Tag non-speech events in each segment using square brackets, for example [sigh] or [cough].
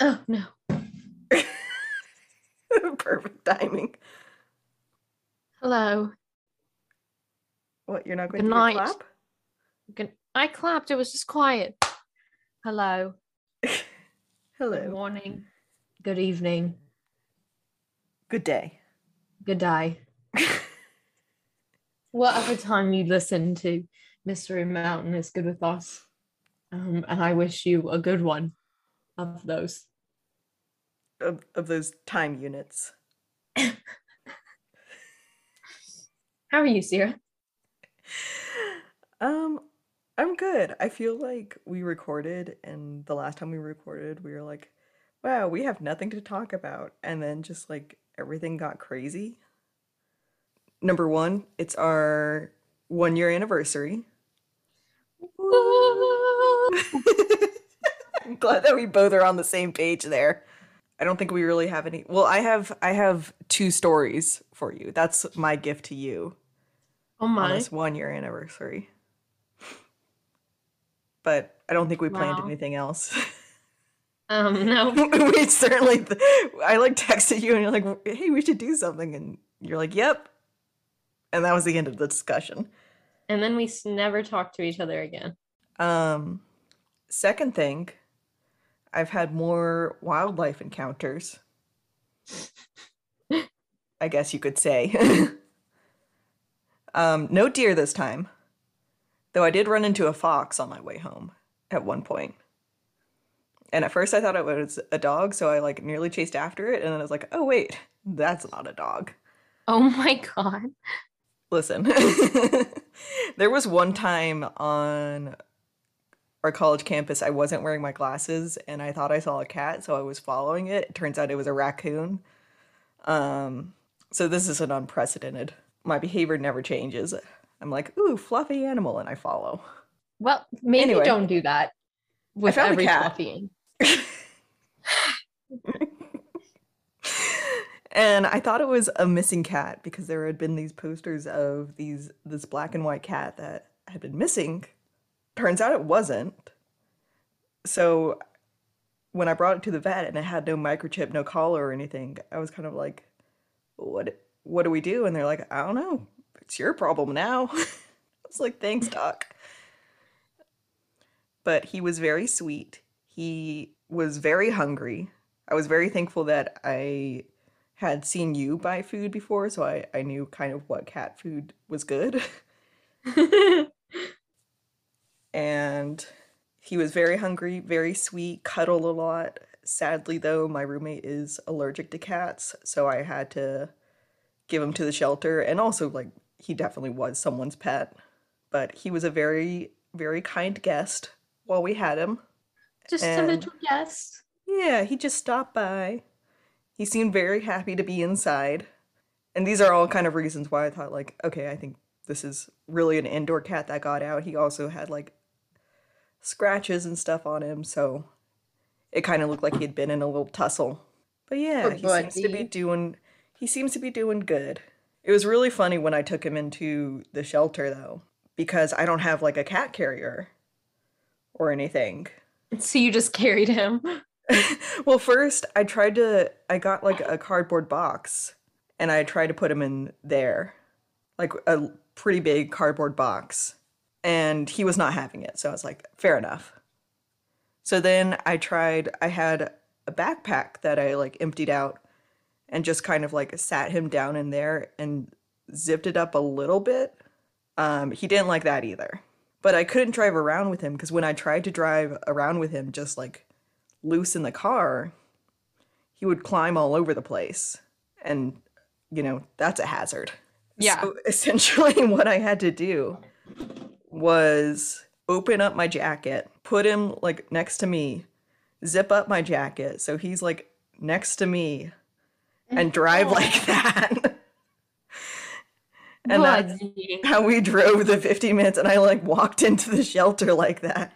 Oh no. [laughs] Perfect timing. Hello. What, you're not going Good to night. clap? Good. I clapped. It was just quiet. Hello. [laughs] Good Hello. morning. Good evening. Good day. Good day. [laughs] Whatever time you listen to Mystery Mountain is good with us. Um, and I wish you a good one of those. Of, of those time units. [laughs] How are you, Sierra? Um, I'm good. I feel like we recorded, and the last time we recorded, we were like, wow, we have nothing to talk about. And then just like everything got crazy. Number one, it's our one year anniversary. [laughs] [laughs] [laughs] Glad that we both are on the same page there. I don't think we really have any. Well, I have I have two stories for you. That's my gift to you Oh my! on this one year anniversary. But I don't think we planned Wow. anything else. [laughs] Um, no. [laughs] we certainly. I like texted you and you're like, "Hey, we should do something," and you're like, "Yep," and that was the end of the discussion. And then we never talked to each other again. Um, second thing, I've had more wildlife encounters. [laughs] I guess you could say. [laughs] um, no deer this time, though I did run into a fox on my way home at one point. And at first I thought it was a dog, so I like nearly chased after it, and then I was like, "Oh wait, that's not a dog." Oh my god. Listen, [laughs] there was one time on our college campus I wasn't wearing my glasses and I thought I saw a cat, so I was following it. It turns out it was a raccoon. Um, so this is an unprecedented. My behavior never changes. I'm like, ooh, fluffy animal, and I follow. Well, maybe Anyway. don't do that with every fluffy. [laughs] and I thought it was a missing cat because there had been these posters of these this black and white cat that had been missing. Turns out it wasn't. So when I brought it to the vet and it had no microchip, no collar or anything, I was kind of like, "What? What do we do?" And they're like, "I don't know. It's your problem now." [laughs] I was like, "Thanks, doc." But he was very sweet. He was very hungry. I was very thankful that I had seen you buy food before, so I, I knew kind of what cat food was good. [laughs] [laughs] and he was very hungry, very sweet, cuddled a lot. Sadly, though, my roommate is allergic to cats, so I had to give him to the shelter. And also, like, he definitely was someone's pet. But he was a very, very kind guest while we had him. Just a little guest. Yeah, he just stopped by. He seemed very happy to be inside. And these are all kind of reasons why I thought, like, okay, I think this is really an indoor cat that got out. He also had, like, scratches and stuff on him, so it kind of looked like he had been in a little tussle. But yeah, he seems to be doing he seems to be doing good. It was really funny when I took him into the shelter though, because I don't have like a cat carrier or anything. So you just carried him. [laughs] well, first I tried to I got like a cardboard box and I tried to put him in there. Like a pretty big cardboard box. And he was not having it. So I was like, fair enough. So then I tried I had a backpack that I like emptied out and just kind of like sat him down in there and zipped it up a little bit. Um, he didn't like that either. But I couldn't drive around with him because when I tried to drive around with him, just like loose in the car, he would climb all over the place. And, you know, that's a hazard. Yeah. So [laughs] essentially, what I had to do was open up my jacket, put him like next to me, zip up my jacket so he's like next to me, and drive like [laughs] that. [laughs] and that's how we drove the 50 minutes and I like walked into the shelter like that.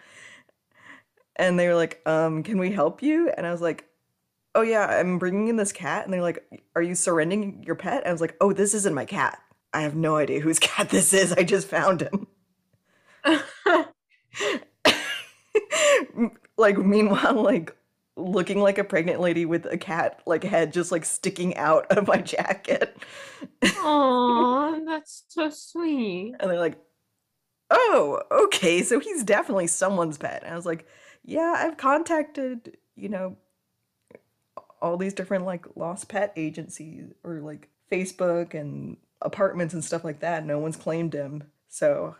And they were like, um, can we help you? And I was like, oh yeah, I'm bringing in this cat. And they're like, are you surrendering your pet? And I was like, oh, this isn't my cat. I have no idea whose [laughs] cat this is. I just found him. [laughs] like meanwhile, like looking like a pregnant lady with a cat like head just like sticking out of my jacket. Oh, [laughs] that's so sweet. And they're like, "Oh, okay, so he's definitely someone's pet." And I was like, "Yeah, I've contacted, you know, all these different like lost pet agencies or like Facebook and apartments and stuff like that. No one's claimed him." So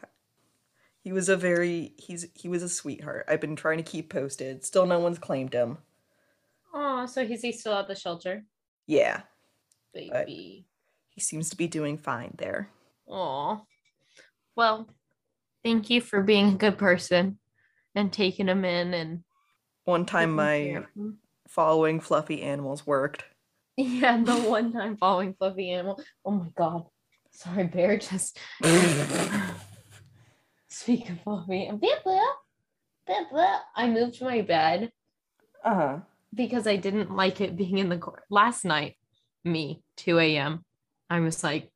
he was a very he's he was a sweetheart. I've been trying to keep posted. Still no one's claimed him. Oh, so he's he still at the shelter? Yeah, Baby. he seems to be doing fine there. Oh. Well, thank you for being a good person and taking him in and One time my following fluffy animals worked. Yeah, the one time following fluffy animal. Oh my god. Sorry, Bear. Just [laughs] speak of me. Blah, blah, blah, blah. I moved my bed Uh-huh. because I didn't like it being in the corner. Last night, me, 2 a.m. I was like,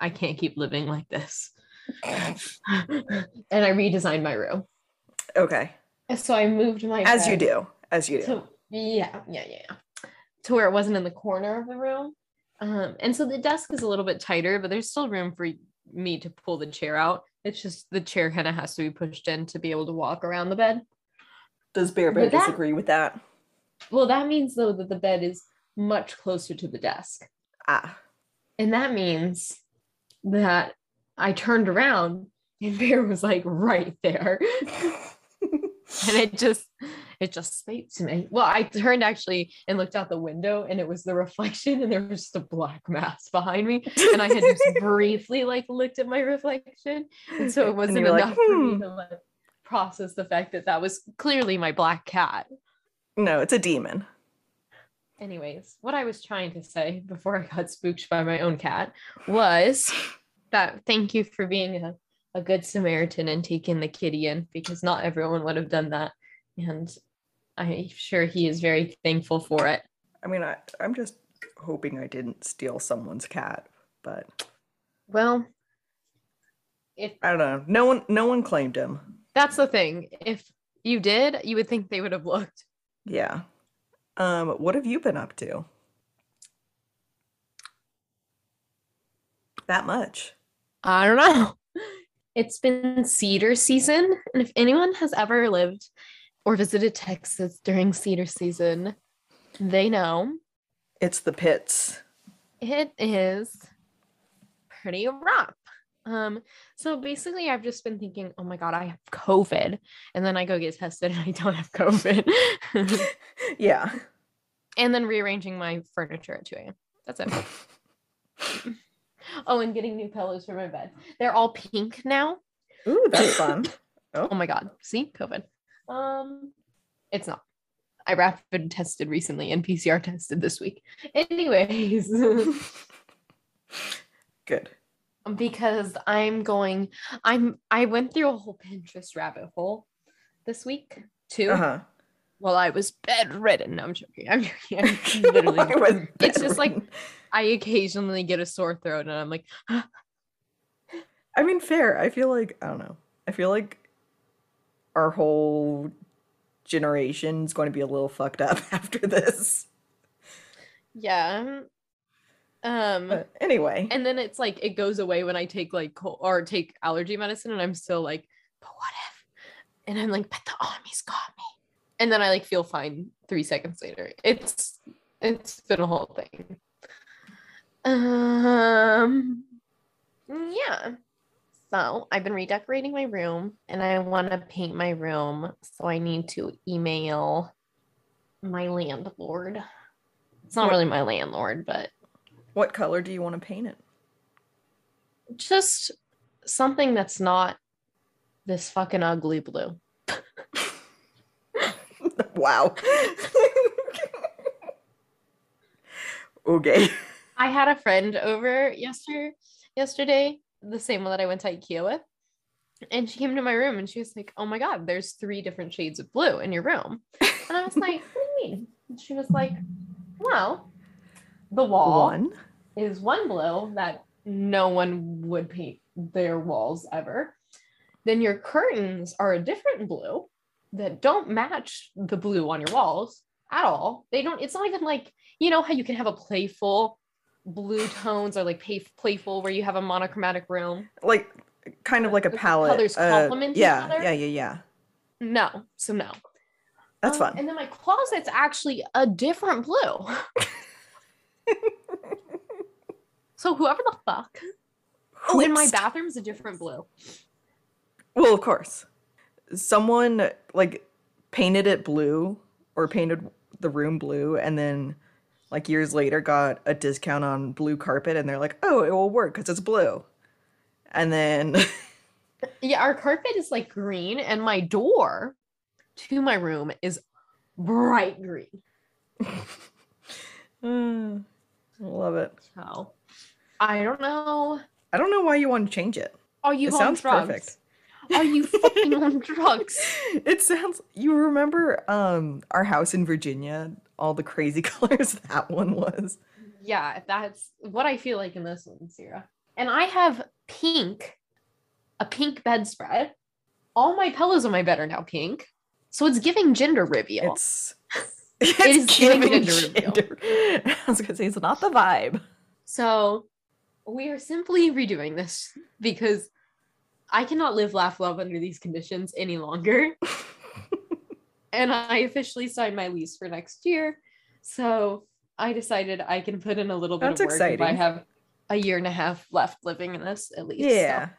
I can't keep living like this. [laughs] and I redesigned my room. Okay. So I moved my As you do. As you do. to yeah, yeah, yeah, yeah. To where it wasn't in the corner of the room. Um, and so the desk is a little bit tighter, but there's still room for me to pull the chair out. It's just the chair kind of has to be pushed in to be able to walk around the bed. Does Bear Bear that- disagree with that? Well, that means though that the bed is much closer to the desk. Ah. And that means that I turned around and Bear was like right there. [laughs] and it just it just spoke to me. Well, I turned actually and looked out the window and it was the reflection and there was just a black mass behind me. And I had just [laughs] briefly like looked at my reflection. And so it wasn't were like, enough for me "Hmm." to like process the fact that that was clearly my black cat. no, it's a demon. Anyways, what I was trying to say before I got spooked by my own cat was that thank you for being a, a good Samaritan and taking the kitty in because not everyone would have done that. And I'm sure he is very thankful for it. I mean, I, I'm just hoping I didn't steal someone's cat, but Well, if I don't know. No one no one claimed him. that's the thing, if you did, you would think they would have looked. Yeah. Um, what have you been up to? That much. I don't know. [laughs] It's been cedar season. And if anyone has ever lived or visited Texas during cedar season, they know It's the pits. it is pretty rough. Um, so basically I've just been thinking, oh my god, I have COVID. And then I go get tested and I don't have COVID. [laughs] Yeah. and then rearranging my furniture at 2 a.m. That's it. [laughs] oh, and getting new pillows for my bed. They're all pink now. Ooh, that's fun. [coughs] Oh my god. See, COVID. Um, it's not. I rapid tested recently and PCR tested this week. Anyways, [laughs] Good. because I'm going, I'm I went through a whole Pinterest rabbit hole this week too. Uh-huh. While I was bedridden. No, I'm joking. I'm joking. I'm [laughs] literally I It's just like- I occasionally get a sore throat and I'm like, [gasps] I mean, fair. I feel like I don't know. I feel like our whole generation is going to be a little fucked up [laughs] after this. yeah. Um But anyway, and then it's like it goes away when I take like cold or take allergy medicine and I'm still like, but what if? And I'm like, but the army's got me. And then I like feel fine three seconds later. It's it's been a whole thing. Um yeah. So I've been redecorating my room and I want to paint my room. So I need to email my landlord. It's not What- really my landlord, but what color do you want to paint it? just something that's not this fucking ugly blue. [laughs] wow. [laughs] okay. I had a friend over yester yesterday, the same one that I went to IKEA with. And she came to my room and she was like, Oh my god, there's three different shades of blue in your room. And I was like, What do you mean? And she was like, Well, the wall One. is one blue that no one would paint their walls ever. Then your curtains are a different blue that don't match the blue on your walls at all. They don't, it's not even like, you know, how you can have a playful blue tones are like pay, playful where you have a monochromatic room. Like kind of like a palette. colors uh, complement each yeah, other? yeah, yeah, yeah. No. So no. That's Um, fun. And then my closet's actually a different blue. [laughs] so whoever the fuck. Oh, and my bathroom's a different blue. Well, of course. Someone like painted it blue or painted the room blue and then like years later got a discount on blue carpet and they're like, "Oh, it will work cuz it's blue." And then [laughs] Yeah, our carpet is like green, and my door to my room is bright green. [laughs] Mm, love it. So I don't know. I don't know why you want to change it. Oh, you It sounds drugs? perfect. Are you fucking on [laughs] drugs? It sounds you remember um our house in Virginia, all the crazy [laughs] colors that one was. Yeah, that's what I feel like in this one, Sarah. And I have pink, a pink bedspread. All my pillows on my bed are now pink. So it's giving gender reveal. It's [laughs] is it's giving giving gender reveal. I was gonna say it's not the vibe. So we are simply redoing this because I cannot live, laugh, love under these conditions any longer. [laughs] and I officially signed my lease for next year. So I decided I can put in a little bit That's of work if I have a year and a half left living in this at least. Yeah.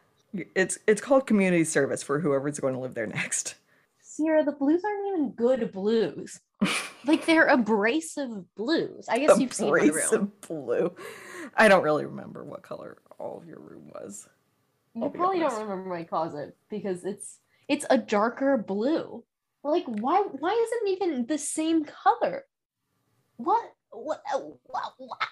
It's it's called community service for whoever's going to live there next. Sierra, the blues aren't even good blues. [laughs] like they're abrasive blues. I guess you've seen my room. Abrasive blue. I don't really remember what color all of your room was. You I'll be probably don't remember my closet because it's it's a darker blue. Like why why is it even the same color? What what what, what?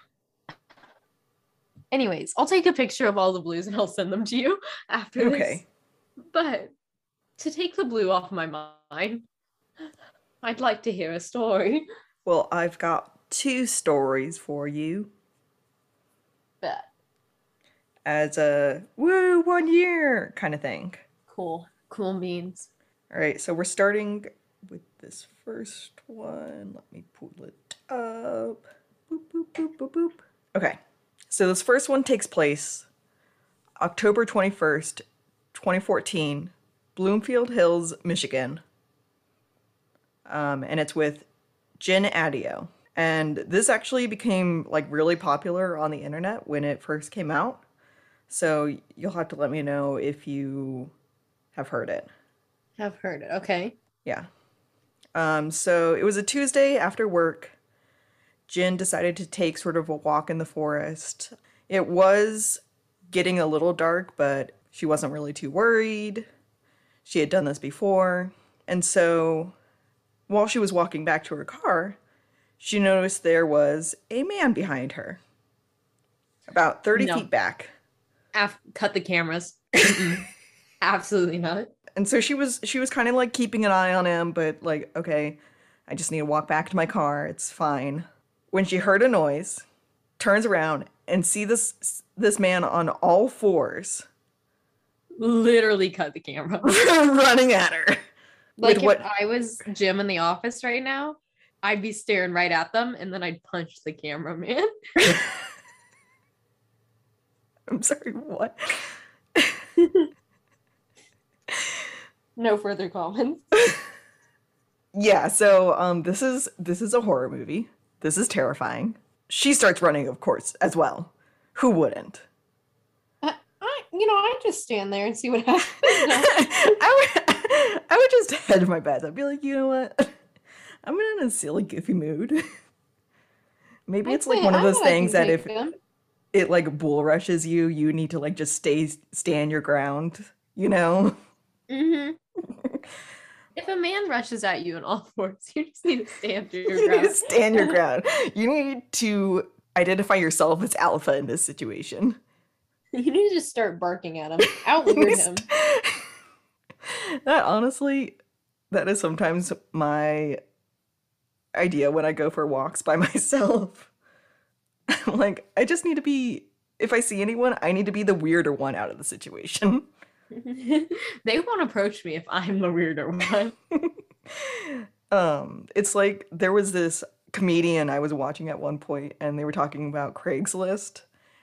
Anyways, I'll take a picture of all the blues and I'll send them to you [laughs] after this. Okay. But to take the blue off my mind, I'd like to hear a story. Well, I've got two stories for you as a woo one year kind of thing. cool, cool beans. All right, so we're starting with this first one. Let me pull it up. Boop, boop, boop, boop, boop. Okay, so this first one takes place October 21st, 2014, Bloomfield Hills, Michigan. Um, and it's with Jen Adio. And this actually became like really popular on the internet when it first came out. So you'll have to let me know if you have heard it. Have heard it. Okay. Yeah. Um, so it was a Tuesday after work. Jen decided to take sort of a walk in the forest. It was getting a little dark, but she wasn't really too worried. She had done this before. And so while she was walking back to her car, she noticed there was a man behind her, about 30 No. feet back. Af- cut the cameras. [laughs] Absolutely not. and so she was she was kind of like keeping an eye on him but like okay i just need to walk back to my car it's fine when she heard a noise turns around and see this this man on all fours Literally cut the camera. [laughs] running at her Like if what- I was Jim in the office right now, I'd be staring right at them and then I'd punch the cameraman. [laughs] i'm sorry what No further comments. yeah so um this is this is a horror movie this is terrifying she starts running of course as well who wouldn't I, I, you know, I just stand there and see what happens. [laughs] I would, I would just hedge my bed. I'd be like, you know what? I'm in a silly, goofy mood. Maybe it's like one of those know I can things that if them. It like bull rushes you, you need to like just stay stand your ground. You know? Mhm. [laughs] if a man rushes at you in all [laughs] fours, you just need to stand your you need to ground. stand your [laughs] ground. You need to identify yourself as alpha in this situation. You need to just start barking at him. Outweird him. that honestly, that is sometimes my idea when I go for walks by myself. I'm [laughs] like, I just need to be, if I see anyone, I need to be the weirder one out of the situation. [laughs] [laughs] they won't approach me if I'm the weirder one. Um, it's like there was this comedian I was watching at one point, and they were talking about Craigslist,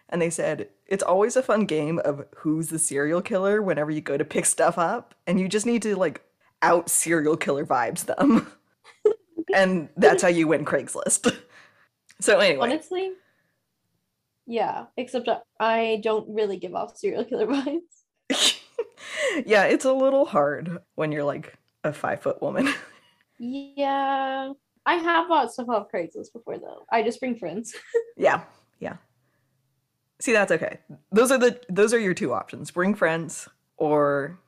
and they said it's always a fun game of who's the serial killer whenever you go to pick stuff up, and you just need to like out serial killer vibes them, and that's how you win Craigslist. so anyway, Honestly, yeah. Except I don't really give off serial killer [laughs] vibes. [laughs] yeah, it's a little hard when you're like a five foot woman. Yeah, I have bought stuff off Craigslist before though. I just bring friends. [laughs] yeah, yeah. See, that's okay. Those are the those are your two options: bring friends or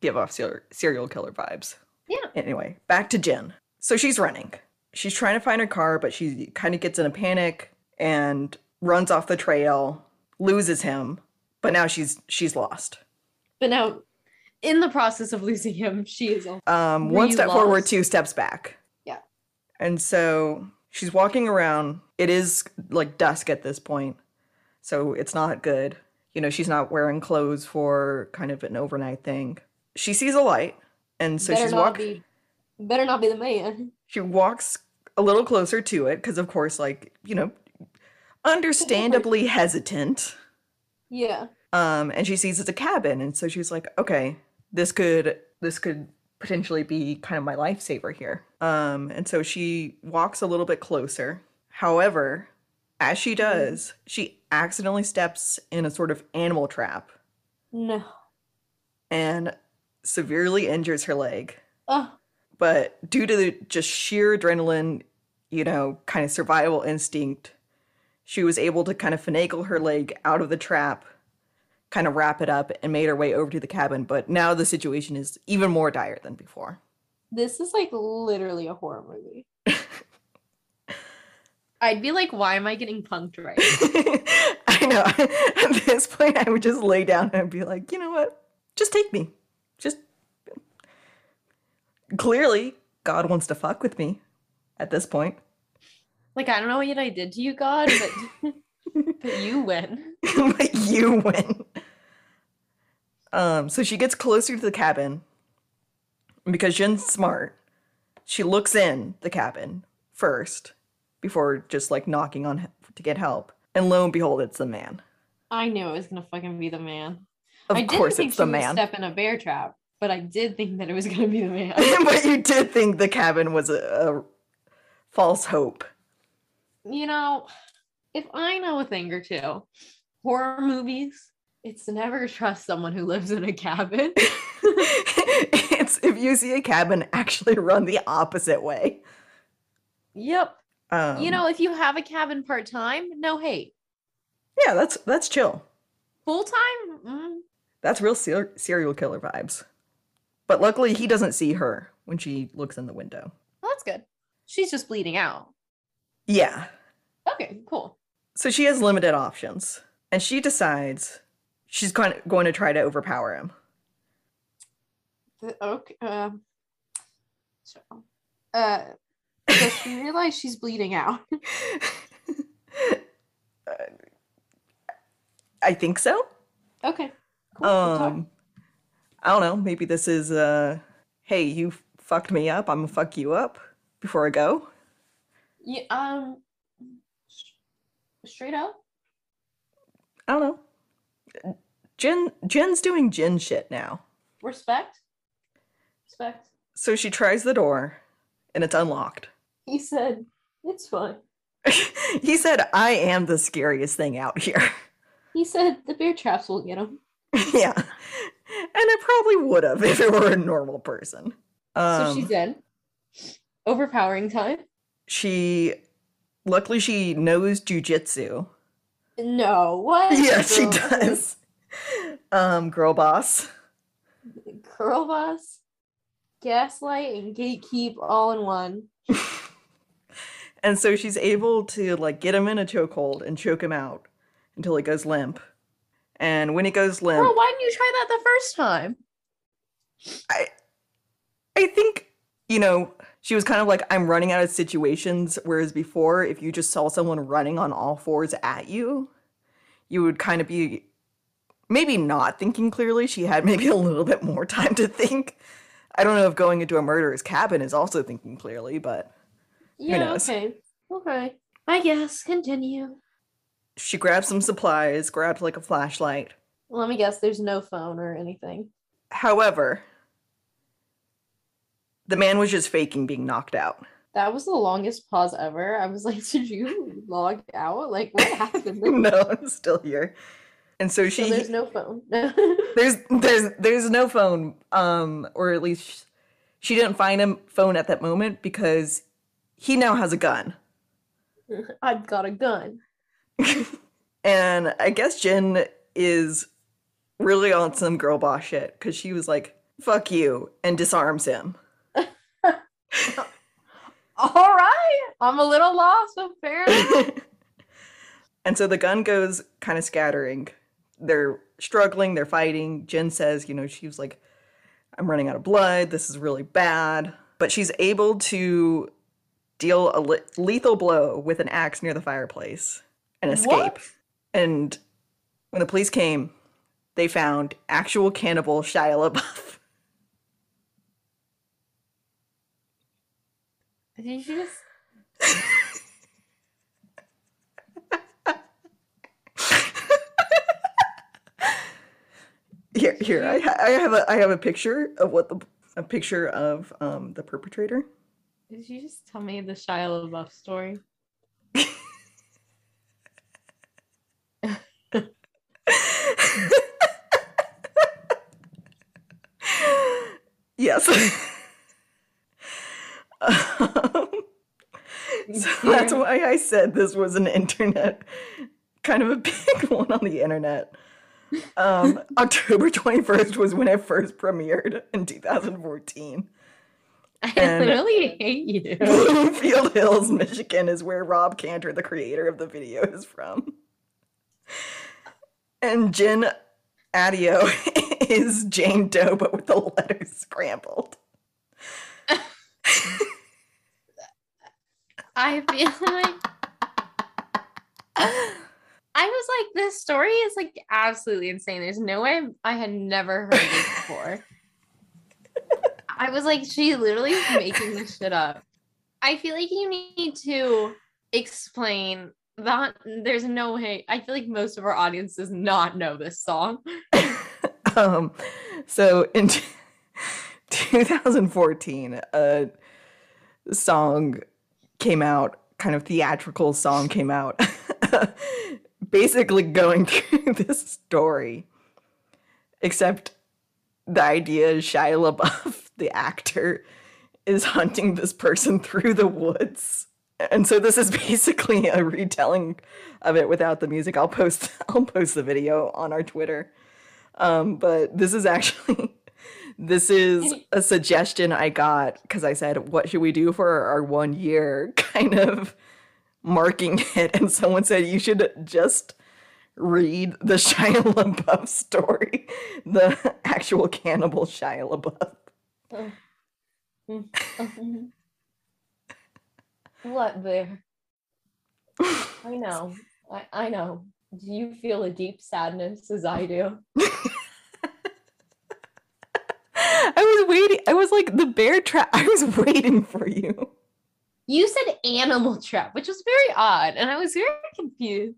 give off ser- serial killer vibes. Yeah. Anyway, back to Jen. So she's running. She's trying to find her car, but she kind of gets in a panic and runs off the trail, loses him. But now she's she's lost. But now, in the process of losing him, she is. Um, one step forward, two steps back. Yeah. And so she's walking around. It is like dusk at this point, so it's not good. You know, she's not wearing clothes for kind of an overnight thing. She sees a light, and so better she's walking. be. Better not be the man. She walks a little closer to it because, of course, like you know, understandably hesitant. Yeah. um and she sees it's a cabin and so she's like okay this could this could potentially be kind of my lifesaver here. Um and so she walks a little bit closer. However as she does she accidentally steps in a sort of animal trap. No. and severely injures her leg. Oh, but due to the just sheer adrenaline you know kind of survival instinct she was able to kind of finagle her leg out of the trap kind of wrap it up and made her way over to the cabin. But now the situation is even more dire than before. This is like literally a horror movie. [laughs] I'd be like, why am I getting punked right? [laughs] i know. [laughs] At this point i would just lay down and be like you know what? Just take me. Just clearly god wants to fuck with me at this point like, I don't know what I did to you, God, but [laughs] but you win. [laughs] but you win. Um, so she gets closer to the cabin because Jen's smart. She looks in the cabin first before just like knocking on to get help. And lo and behold, it's the man. I knew it was gonna fucking be the man. Of I course, it's the man. Step in a bear trap, but I did think that it was gonna be the man. [laughs] but you did think the cabin was a, a false hope. You know, if I know a thing or two, horror movies, it's never trust someone who lives in a cabin. [laughs] it's if you see a cabin, actually run the opposite way. yep. Um, you know, if you have a cabin part time, no hate. yeah, that's that's chill. Full time, mm, That's real ser- serial killer vibes. But luckily, he doesn't see her when she looks in the window. well, that's good. She's just bleeding out. Yeah. Okay, cool. So she has limited options, and she decides she's going to, going to try to overpower him. Th- Okay. Um, so, uh, does she realize she's bleeding out? [laughs] Uh, I think so. Okay. Cool. Um, I don't know. Maybe this is uh, hey, you fucked me up. I'm gonna fuck you up before I go. Yeah, um, straight up. I don't know. Jen Jen's doing Jen shit now. Respect. Respect. So she tries the door, and it's unlocked. He said, "It's fine." [laughs] he said, I am the scariest thing out here. [laughs] He said the bear traps will get him. [laughs] yeah. And I probably would have if it were a normal person. Um, so she's in. Overpowering time. She, luckily, she knows jujitsu. No, what? [laughs] Yeah, she does. Um, girl boss. Girl boss, gaslight, and gatekeep all in one. [laughs] And so she's able to like get him in a chokehold and choke him out until he goes limp. And when he goes limp, Girl, why didn't you try that the first time? I I think, you know, she was kind of like, I'm running out of situations. Whereas before, if you just saw someone running on all fours at you, you would kind of be maybe not thinking clearly. She had [laughs] maybe a little bit more time to think. I don't know if going into a murderer's cabin is also thinking clearly, but Yeah, knows? okay. Okay. I guess. Continue. she grabs some supplies, grabs like a flashlight. Let me guess, there's no phone or anything. However, the man was just faking being knocked out. That was the longest pause ever. I was like, [laughs] did you log out? Like, what happened? [laughs] no, I'm still here. And so she so there's no phone. [laughs] there's there's there's no phone um or at least she didn't find a phone at that moment because he now has a gun. I've got a gun. And I guess Jen is really on some girl boss shit because she was like, fuck you, and disarms him. [laughs] All right. I'm a little lost, apparently. [laughs] and so the gun goes kind of scattering. They're struggling, they're fighting. Jen says, you know, she was like, I'm running out of blood. This is really bad. But she's able to deal a le- lethal blow with an axe near the fireplace and escape. What? And when the police came, they found actual cannibal Shia LaBeouf. Did you just [laughs] Here, here, I, ha- I have a, I have a picture of what the, a picture of um the perpetrator. did you just tell me the Shia LaBeouf story? [laughs] [laughs] yes. um, so that's why I said this was an internet, kind of a [laughs] big one on the internet. Um, [laughs] October 21st was when it first premiered in 2014. I And- really hate you. [laughs] Bloomfield Hills, Michigan is where Rob Cantor, the creator of the video, is from. And Jen Adio is Jane Doe, but with the letters scrambled. I feel [laughs] like I was like, this story is like absolutely insane. There's no way I had never heard this before. I was like, she literally is making this shit up. I feel like you need to explain that there's no way. I feel like most of our audience does not know this song. [laughs] um, so in [laughs] t- 2014, a song came out, kind of theatrical song came out, [laughs] basically going [laughs] through this story. Except the idea is Shia LaBeouf, [laughs] the actor, is hunting this person through the woods. And so this is basically a retelling of it without the music. I'll post I'll post the video on our Twitter. Um, but this is actually this is a suggestion I got because I said, "What should we do for our one year?" [laughs] Kind of marking it, and someone said you should just read the [laughs] Shia LaBeouf story, the actual cannibal Shia LaBeouf. [laughs] what there? I know. I, I know. Do you feel a deep sadness as I do? I was waiting. I was like the bear trap. [laughs] I was waiting for you. You said animal trap, which was very odd, and I was very confused.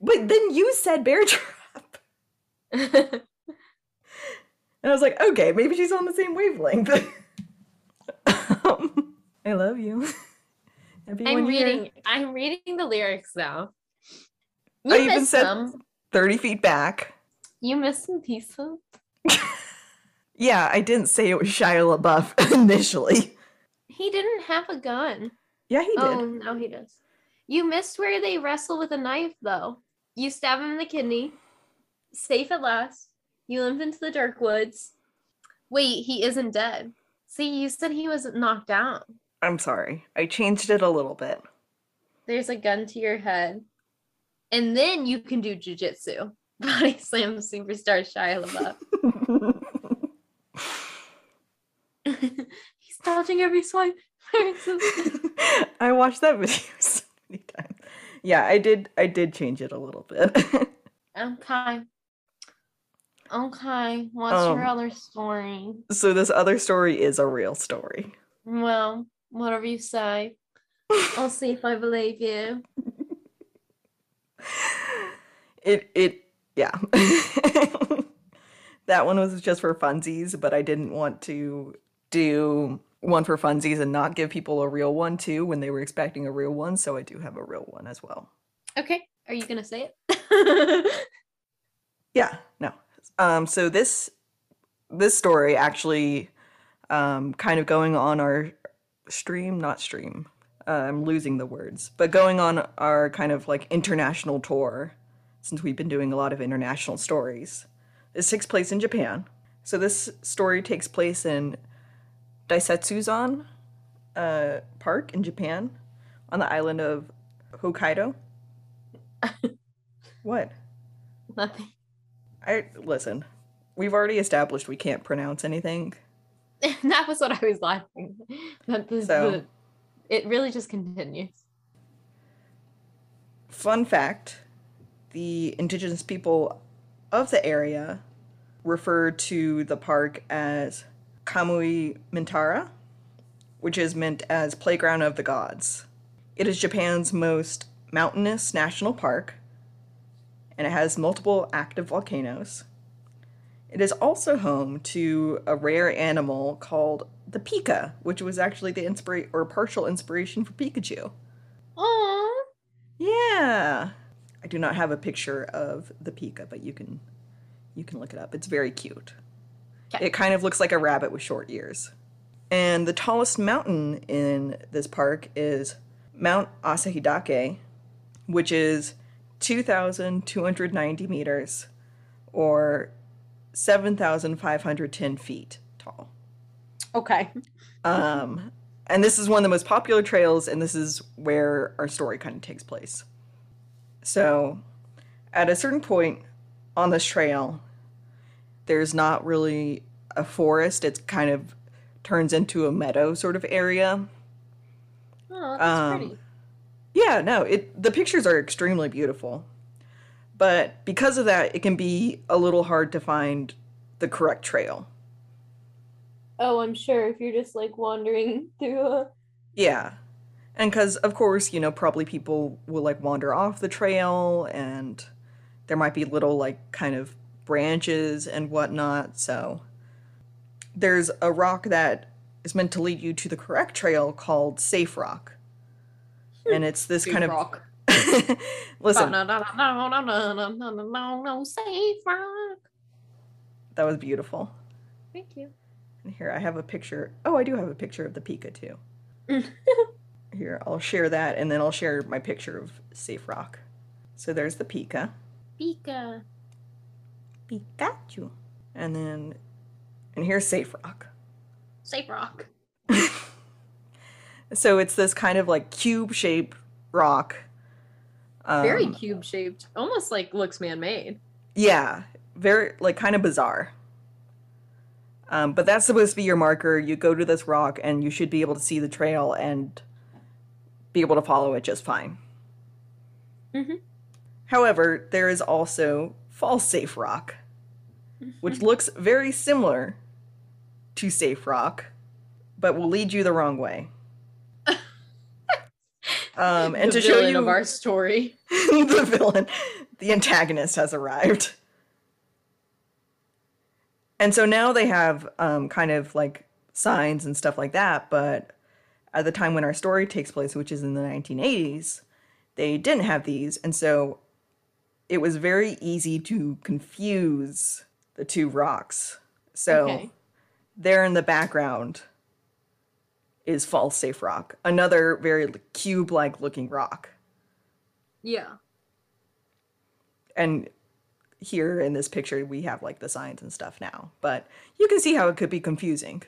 But then you said bear trap. [laughs] And I was like, okay, maybe she's on the same wavelength. um, I love you. [laughs] I'm reading. I'm reading the lyrics though. You I even said- some. 30 feet back. You missed some pieces. Yeah, I didn't say it was Shia LaBeouf [laughs] initially. He didn't have a gun. Yeah, he did. Oh, now he does. You missed where they wrestle with a knife, though. You stab him in the kidney. Safe at last. You limp into the dark woods. Wait, he isn't dead. See, you said he was knocked down. I'm sorry. I changed it a little bit. There's a gun to your head. And then you can do jujitsu. [laughs] Body slam superstar Shia LaBeouf. [laughs] [sighs] He's dodging every swipe. [laughs] [laughs] I watched that video [laughs] so many times. Yeah, I did I did change it a little bit. okay. Okay. What's your Um, other story? So this other story is a real story. Well, whatever you say. I'll see if I believe you. It it yeah. That one was just for funsies, but I didn't want to do one for funsies and not give people a real one too when they were expecting a real one, so I do have a real one as well. Okay. Are you gonna say it? [laughs] Yeah, no. Um, so this this story actually um, kind of going on our stream, not stream. Uh, I'm losing the words, but going on our kind of like international tour since we've been doing a lot of international stories. This takes place in Japan. So this story takes place in Daisetsuzan uh, Park in Japan on the island of Hokkaido. [laughs] what? Nothing. I listen. We've already established we can't pronounce anything. [laughs] that was what I was laughing. That this, So- the, it really just continues. Fun fact: the indigenous people of the area refer to the park as Kamui Mintara, which is meant as playground of the gods. It is Japan's most mountainous national park, and it has multiple active volcanoes. It is also home to a rare animal called the pika, which was actually the inspira- or partial inspiration for Pikachu. Aww. Yeah. I do not have a picture of the pika, but you can you can look it up. It's very cute. 'Kay. It kind of looks like a rabbit with short ears. And the tallest mountain in this park is Mount Asahidake, which is 2,290 meters or 7,510 feet tall. Okay. Um, and this is one of the most popular trails, and this is where our story kind of takes place. So, at a certain point on this trail, there's not really a forest. It kind of turns into a meadow sort of area. Oh, that's Um, pretty. Yeah, no, it the pictures are extremely beautiful. But because of that, it can be a little hard to find the correct trail. Oh, I'm sure if you're just like wandering [laughs] through a. Yeah. And because, of course, you know, probably people will like wander off the trail and there might be little like kind of branches and whatnot. So there's a rock that is meant to lead you to the correct trail called Safe Rock. Hmm. And it's this kind of. rock. [laughs] Listen, No, no, no, no, no, no, no, no, no, no, safe rock. that was beautiful. Thank you. And here I have a picture. Oh, I do have a picture of the Pika too. Here, I'll share that and then I'll share my picture of Safe Rock. So there's the Pika. Pika. Pikachu. And then, and here's Safe Rock. Safe rock. [laughs] So it's this kind of like cube shaped rock. Very Um, cube shaped. Almost like looks man made. Yeah, very like kind of bizarre. Um, but that's supposed to be your marker. You go to this rock and you should be able to see the trail and be able to follow it just fine. Mhm. However, there is also false safe rock, which looks very similar to safe rock, but will lead you the wrong way. [laughs] Um, and the to show you of our story. [laughs] the villain, the antagonist has arrived. And so now they have um, kind of like signs and stuff like that, but at the time when our story takes place, which is in the 1980s, they didn't have these. And so it was very easy to confuse the two rocks. So Okay. there in the background is false safe rock, another very cube like looking rock. Yeah. and here in this picture we have like the signs and stuff now but you can see how it could be confusing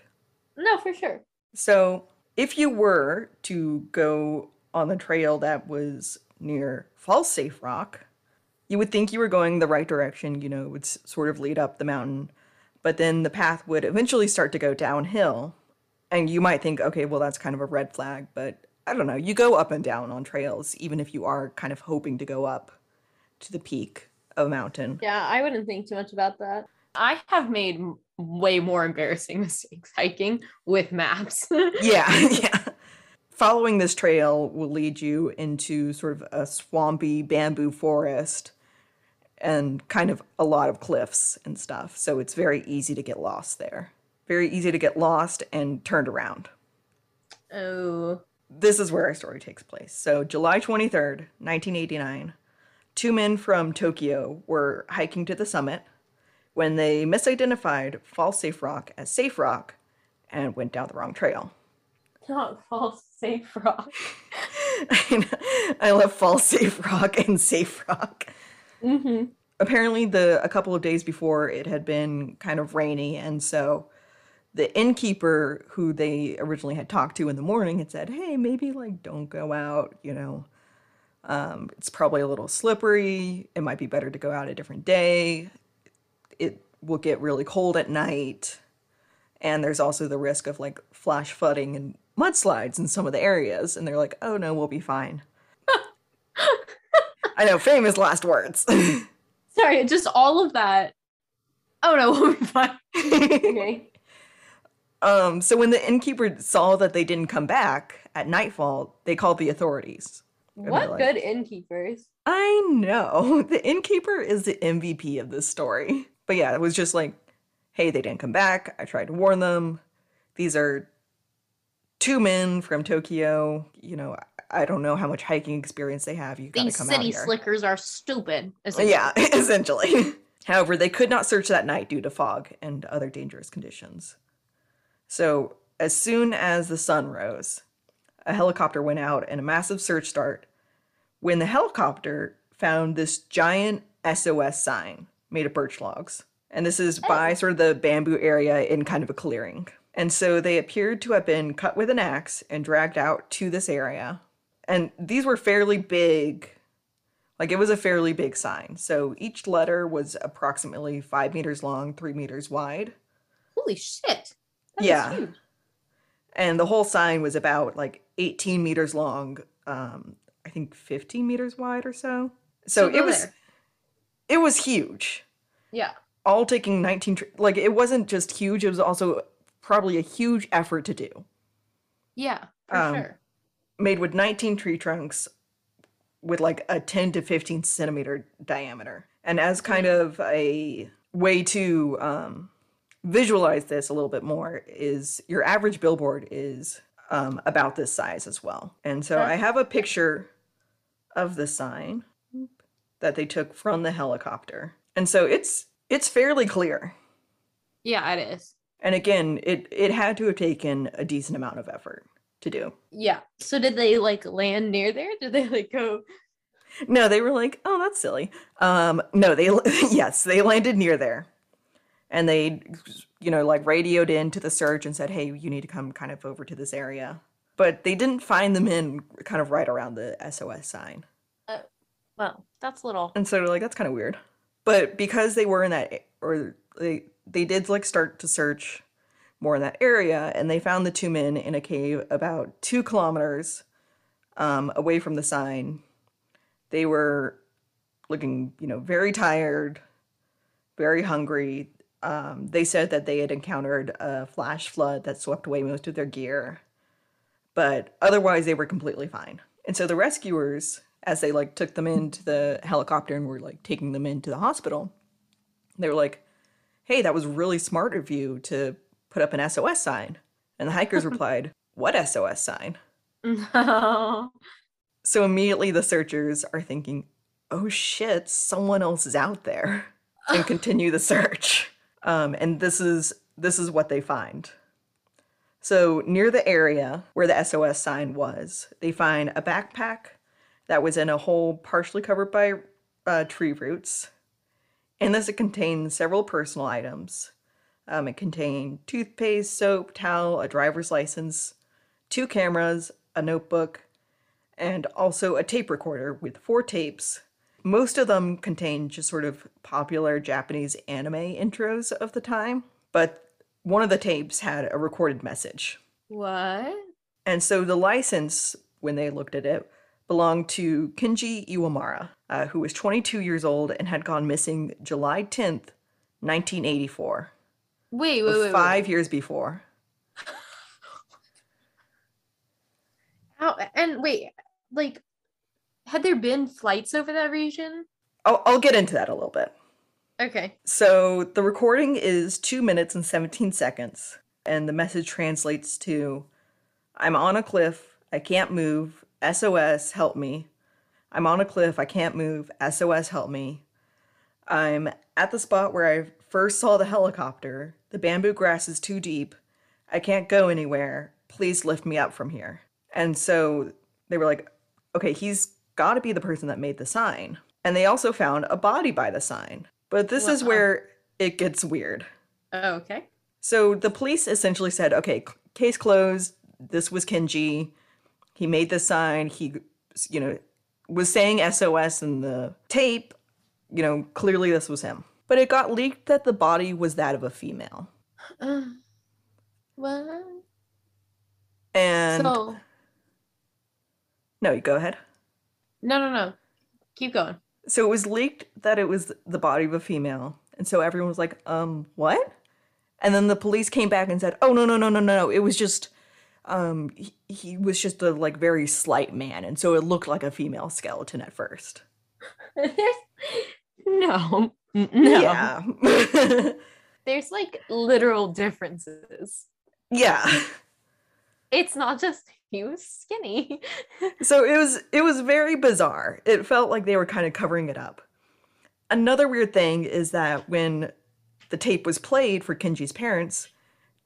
No, for sure. so if you were to go on the trail that was near false safe rock you would think you were going the right direction you know it would sort of lead up the mountain but then the path would eventually start to go downhill and you might think okay well that's kind of a red flag but i don't know you go up and down on trails even if you are kind of hoping to go up to the peak of a mountain Yeah, I wouldn't think too much about that. I have made way more embarrassing [laughs] mistakes hiking with maps. [laughs] Yeah, [laughs] yeah. Following this trail will lead you into sort of a swampy bamboo forest and kind of a lot of cliffs and stuff. So it's very easy to get lost there. Very easy to get lost and turned around. oh. This is where our story takes place. So, July 23rd, 1989, two men from Tokyo were hiking to the summit when they misidentified False Safe Rock as Safe Rock and went down the wrong trail. Not false safe rock. [laughs] I love False Safe Rock and Safe Rock. Mm-hmm. Apparently, the a couple of days before it had been kind of rainy, and so the innkeeper who they originally had talked to in the morning had said, "Hey, maybe like don't go out. You know, um, it's probably a little slippery. It might be better to go out a different day. It will get really cold at night, and there's also the risk of like flash flooding and mudslides in some of the areas." And they're like, "Oh no, we'll be fine." I know, famous last words. [laughs] Sorry, just all of that. Oh no, [laughs] we'll be fine. Okay. [laughs] Um, so when the innkeeper saw that they didn't come back at nightfall, they called the authorities. What like, good innkeepers? I know. The innkeeper is the MVP of this story. But yeah, it was just like, hey, they didn't come back. I tried to warn them. These are two men from Tokyo. You know, I don't know how much hiking experience they have. You gotta These come city out here. slickers are stupid. essentially. Yeah, [laughs] essentially. However, they could not search that night due to fog and other dangerous conditions. So, as soon as the sun rose, a helicopter went out and a massive search start when the helicopter found this giant SOS sign made of birch logs. And this is by oh. sort of the bamboo area in kind of a clearing. And so they appeared to have been cut with an axe and dragged out to this area. And these were fairly big like it was a fairly big sign. So each letter was approximately five meters long, three meters wide. Holy shit. That Yeah. And the whole sign was about like 18 meters long, um, I think 15 meters wide or so. So, So it was there. it was huge. Yeah. All taking 19 tr- like it wasn't just huge, it was also probably a huge effort to do. Yeah, for Um, sure. Made with 19 tree trunks with like a 10 to 15 centimeter diameter. And as kind of a way to um, visualize this a little bit more, is your average billboard is um, about this size as well. And so I have a picture of the sign that they took from the helicopter. And so it's it's fairly clear. Yeah, it is. And again, it it had to have taken a decent amount of effort to do. Yeah. So did they like land near there? Did they like go? No, they were like, "Oh, that's silly." Um, no, they [laughs] yes, they landed near there, and they, you know, like radioed in to the search and said, "Hey, you need to come kind of over to this area." But they didn't find them in kind of right around the SOS sign, Well, that's little. and so they're like, "That's kind of weird." But because they were in that, or they they did like start to search more in that area, and they found the two men in a cave about two kilometers um, away from the sign. They were looking, you know, very tired, very hungry. Um, they said that they had encountered a flash flood that swept away most of their gear, but otherwise they were completely fine. And so the rescuers, as they like took them into the helicopter and were like taking them into the hospital, they were like, "Hey, that was really smart of you to put up an SOS sign." And the hikers [laughs] replied, "What SOS sign?" No. So immediately the searchers are thinking, oh shit, someone else is out there, [laughs] and continue the search. Um, and this is this is what they find. So near the area where the SOS sign was, they find a backpack that was in a hole partially covered by uh, tree roots. And this, it contained several personal items. Um, it contained toothpaste, soap, towel, a driver's license, two cameras, a notebook, and also a tape recorder with four tapes. Most of them contained just sort of popular Japanese anime intros of the time, but one of the tapes had a recorded message. What? And so the license, when they looked at it, belonged to Kenji Iwamura, uh, who was 22 years old and had gone missing July 10th, 1984. Wait, wait, wait, five wait. years before. [laughs] How, and wait, like, had there been flights over that region? I'll, I'll get into that a little bit. Okay. So the recording is two minutes and 17 seconds, and the message translates to I'm on a cliff, I can't move, SOS, help me. I'm on a cliff, I can't move, SOS, help me. I'm at the spot where I first saw the helicopter. The bamboo grass is too deep. I can't go anywhere. Please lift me up from here. And so they were like, okay, he's got to be the person that made the sign. And they also found a body by the sign. But this is where it gets weird. Oh, okay. So the police essentially said, okay, case closed. This was Kenji. He made the sign. He, you know, was saying SOS in the tape. You know, clearly this was him. But it got leaked that the body was that of a female. Uh, [sighs] what? And so, no, you go ahead. no, no, no. Keep going. So it was leaked that it was the body of a female. And so everyone was like, um, what? And then the police came back and said, oh, no, no, no, no, no, no. It was just, um, he, he was just a like very slight man. And so it looked like a female skeleton at first. [laughs] no, no. Yeah. [laughs] There's like literal differences. yeah. It's not just he was skinny. [laughs] So it was it was very bizarre. It felt like they were kind of covering it up. Another weird thing is that when the tape was played for Kenji's parents,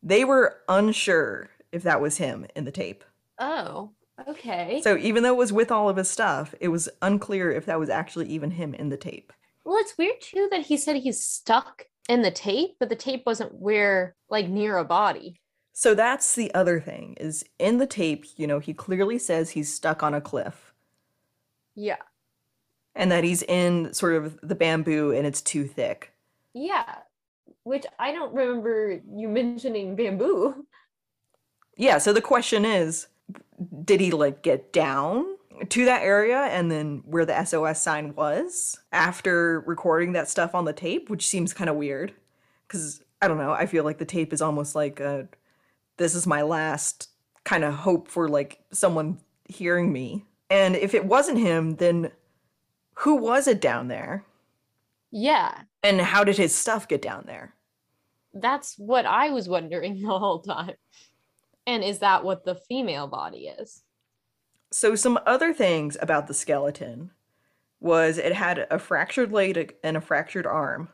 they were unsure if that was him in the tape. Oh, okay. So even though it was with all of his stuff, it was unclear if that was actually even him in the tape. Well, it's weird too that he said he's stuck in the tape, but the tape wasn't where like near a body. So that's the other thing is in the tape, you know, he clearly says he's stuck on a cliff Yeah. and that he's in sort of the bamboo and it's too thick. Yeah. Which I don't remember you mentioning bamboo. Yeah, so the question is did he like get down to that area and then where the SOS sign was after recording that stuff on the tape, which seems kind of weird cuz I don't know, I feel like the tape is almost like a this is my last kind of hope for like someone hearing me. And if it wasn't him, then who was it down there? Yeah. And how did his stuff get down there? That's what I was wondering [laughs] the whole time. And is that what the female body is? So some other things about the skeleton was it had a fractured leg and a fractured arm,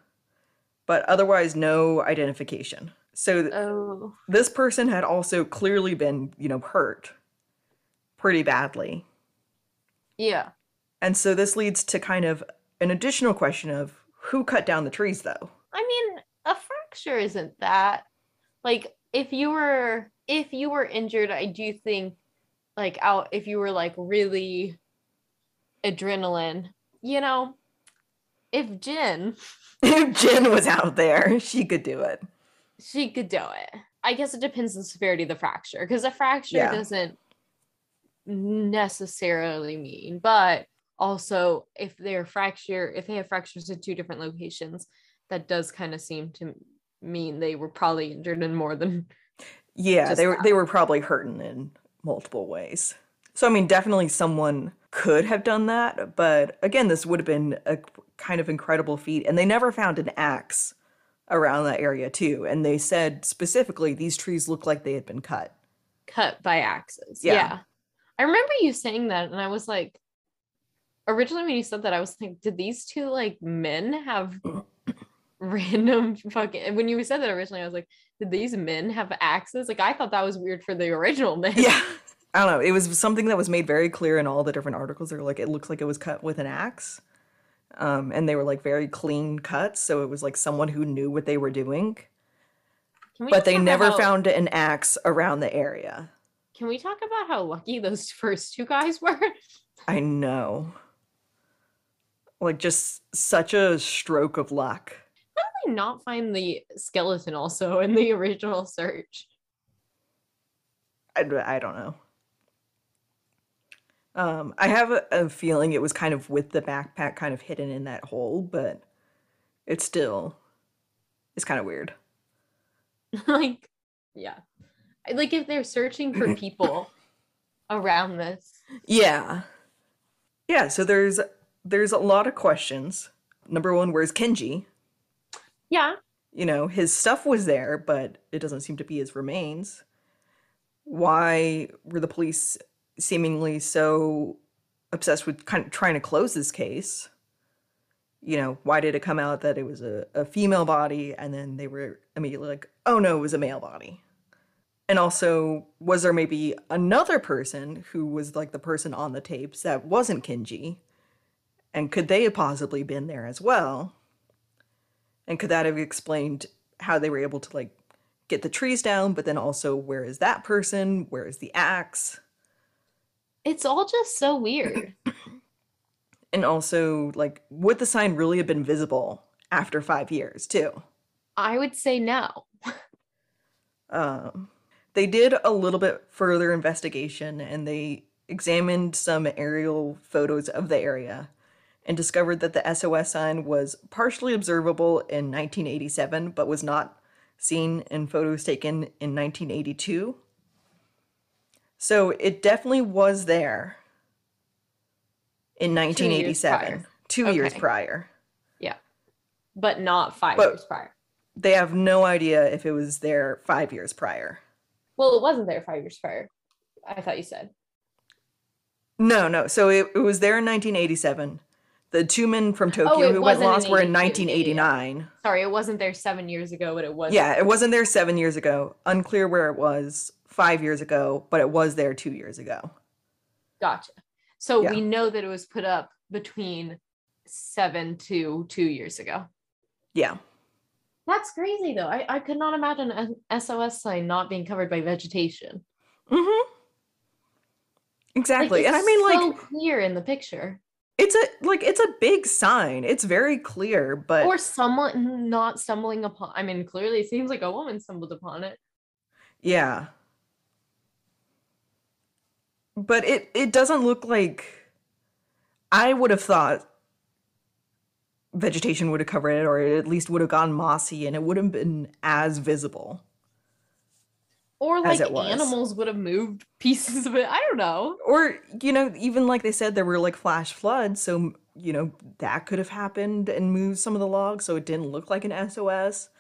but otherwise no identification. So th- Oh. this person had also clearly been, you know, hurt pretty badly. Yeah. And so this leads to kind of an additional question of who cut down the trees though? I mean, a fracture isn't that. Like if you were if you were injured, I do think like out if you were like really adrenaline, you know, if Jen [laughs] if Jen was out there, she could do it. she could do it. I guess it depends on the severity of the fracture because a fracture Yeah. doesn't necessarily mean, but also if they're fracture, if they have fractures in two different locations, that does kind of seem to mean they were probably injured in more than Yeah, they were that. they were probably hurting in multiple ways. So I mean, definitely someone could have done that, but again, this would have been a kind of incredible feat. And they never found an axe around that area too. And they said specifically these trees look like they had been cut. cut by axes. Yeah. Yeah. I remember you saying that, and I was like, originally when you said that, I was like, did these two like men have random [laughs] fucking? When you said that originally, I was like, did these men have axes? Like, I thought that was weird for the original men. Yeah. [laughs] I don't know. It was something that was made very clear in all the different articles. They were like, it looks like it was cut with an axe. Um, and they were like very clean cuts. So it was like someone who knew what they were doing. We But they never about- found an axe around the area. Can we talk about how lucky those [laughs] first two guys were? I know. Like just such a stroke of luck. They not find the skeleton also [laughs] in the original search? I, I don't know. Um, I have a, a feeling it was kind of with the backpack kind of hidden in that hole, but it's still it's kind of weird. [laughs] like, yeah. Like if they're searching for [clears throat] people around this. Yeah. Yeah, so there's there's a lot of questions. Number one, where's Kenji? Yeah. You know, his stuff was there, but it doesn't seem to be his remains. Why were the police seemingly so obsessed with kind of trying to close this case? You know, why did it come out that it was a, a female body and then they were immediately like, oh no, it was a male body? And also, was there maybe another person who was like the person on the tapes that wasn't Kenji? And could they have possibly been there as well? And could that have explained how they were able to like get the trees down, but then also where is that person? Where is the axe? It's all just so weird. [clears throat] And also, like, would the sign really have been visible after five years, too? I would say no. Um, they did a little bit further investigation and they examined some aerial photos of the area and discovered that the SOS sign was partially observable in 1987 but was not seen in photos taken in 1982. So it definitely was there in 1987, prior. two years Okay. prior. But not five But- years prior. They have no idea if it was there five years prior. Well, it wasn't there five years prior. I thought you said. No, no. So it, it was there in 1987. The two men from Tokyo Oh, who went lost were in 82, yeah. 1989. Sorry, it wasn't there seven years ago, but it was. Yeah, it wasn't there seven years ago. Unclear where it was five years ago, but it was there two years ago. Gotcha. So Yeah. we know that it was put up between seven to two years ago. Yeah. That's crazy though. I, I could not imagine an SOS sign not being covered by vegetation. Mm-hmm. Exactly. Like, and I mean, like, so clear in the picture. It's a like it's a big sign. It's very clear, but or someone not stumbling upon I mean, clearly it seems like a woman stumbled upon it. yeah. But it it doesn't look like I would have thought vegetation would have covered it, or it at least would have gone mossy, and it would have been as visible. Or like it was. animals would have moved [laughs] pieces of it. I don't know. Or you know, even like they said, there were like flash floods, so you know that could have happened and moved some of the logs, so it didn't look like an SOS.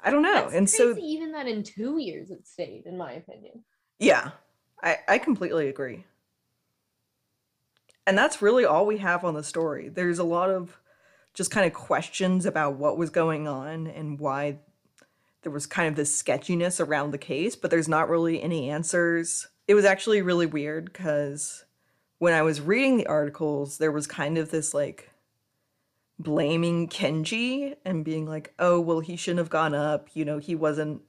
I don't know, That's and so even that in two years it stayed, in my opinion. Yeah, I, I completely agree. And that's really all we have on the story. There's a lot of just kind of questions about what was going on and why there was kind of this sketchiness around the case, but there's not really any answers. It was actually really weird because when I was reading the articles, there was kind of this like blaming Kenji and being like, oh, well, he shouldn't have gone up. You know, he wasn't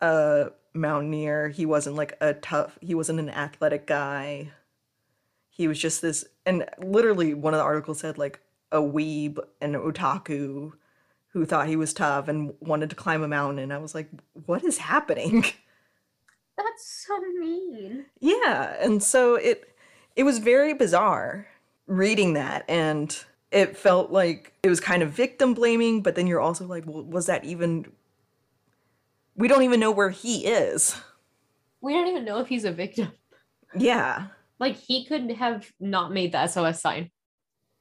a mountaineer. He wasn't like a tough, he wasn't an athletic guy. He was just this, and literally one of the articles said like a weeb, and otaku who thought he was tough and wanted to climb a mountain. And I was like, what is happening? [laughs] That's so mean. yeah. And so it, it was very bizarre reading that. And it felt like it was kind of victim blaming, but then you're also like, well, was that even, we don't even know where he is. We don't even know if he's a victim. Yeah. Like he could have not made the SOS sign.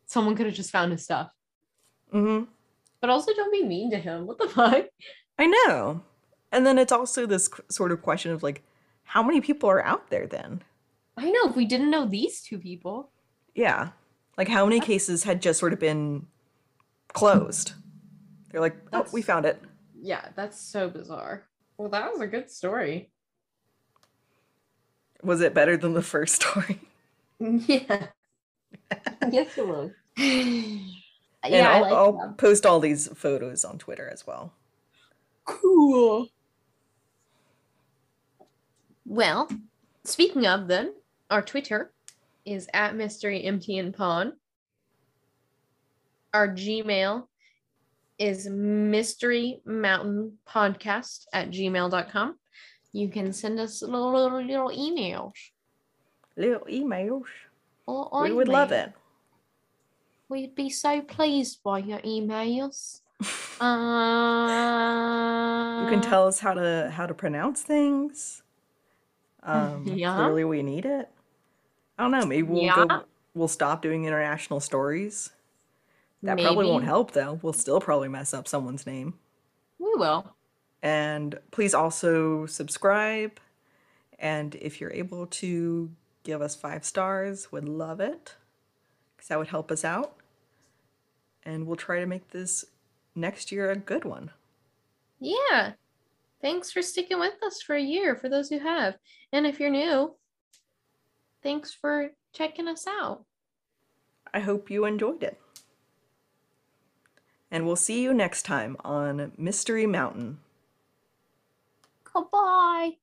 Someone could have just found his stuff. hmm But also don't be mean to him. What the fuck? I know. And then it's also this sort of question of like, how many people are out there then? I know if we didn't know these two people. Yeah. Like, how many cases had just sort of been closed? They're like, oh, we found it. Yeah, that's so bizarre. Well, that was a good story. Was it better than the first [laughs] story? [laughs] Yeah. [laughs] yes, it was. And yeah, I I'll, like I'll post all these photos on Twitter as well. Cool. Well, speaking of them, our Twitter is at Mystery MTN Pawn. Our Gmail is Mystery Mountain Podcast at gmail.com. You can send us little, little, little emails. Little emails. Little We would love it. We'd be so pleased by your emails. [laughs] Uh, You can tell us how to how to pronounce things. Um, [laughs] Yeah. Clearly, we need it. I don't know. Maybe we'll Yeah. go. We'll stop doing international stories. That probably won't help, though. We'll still probably mess up someone's name. We will. And please also subscribe. And if you're able to give us five stars, would love it. Because that would help us out. And we'll try to make this next year a good one. Yeah. Thanks for sticking with us for a year for those who have. And if you're new, thanks for checking us out. I hope you enjoyed it. And we'll see you next time on Mystery Mountain. Goodbye.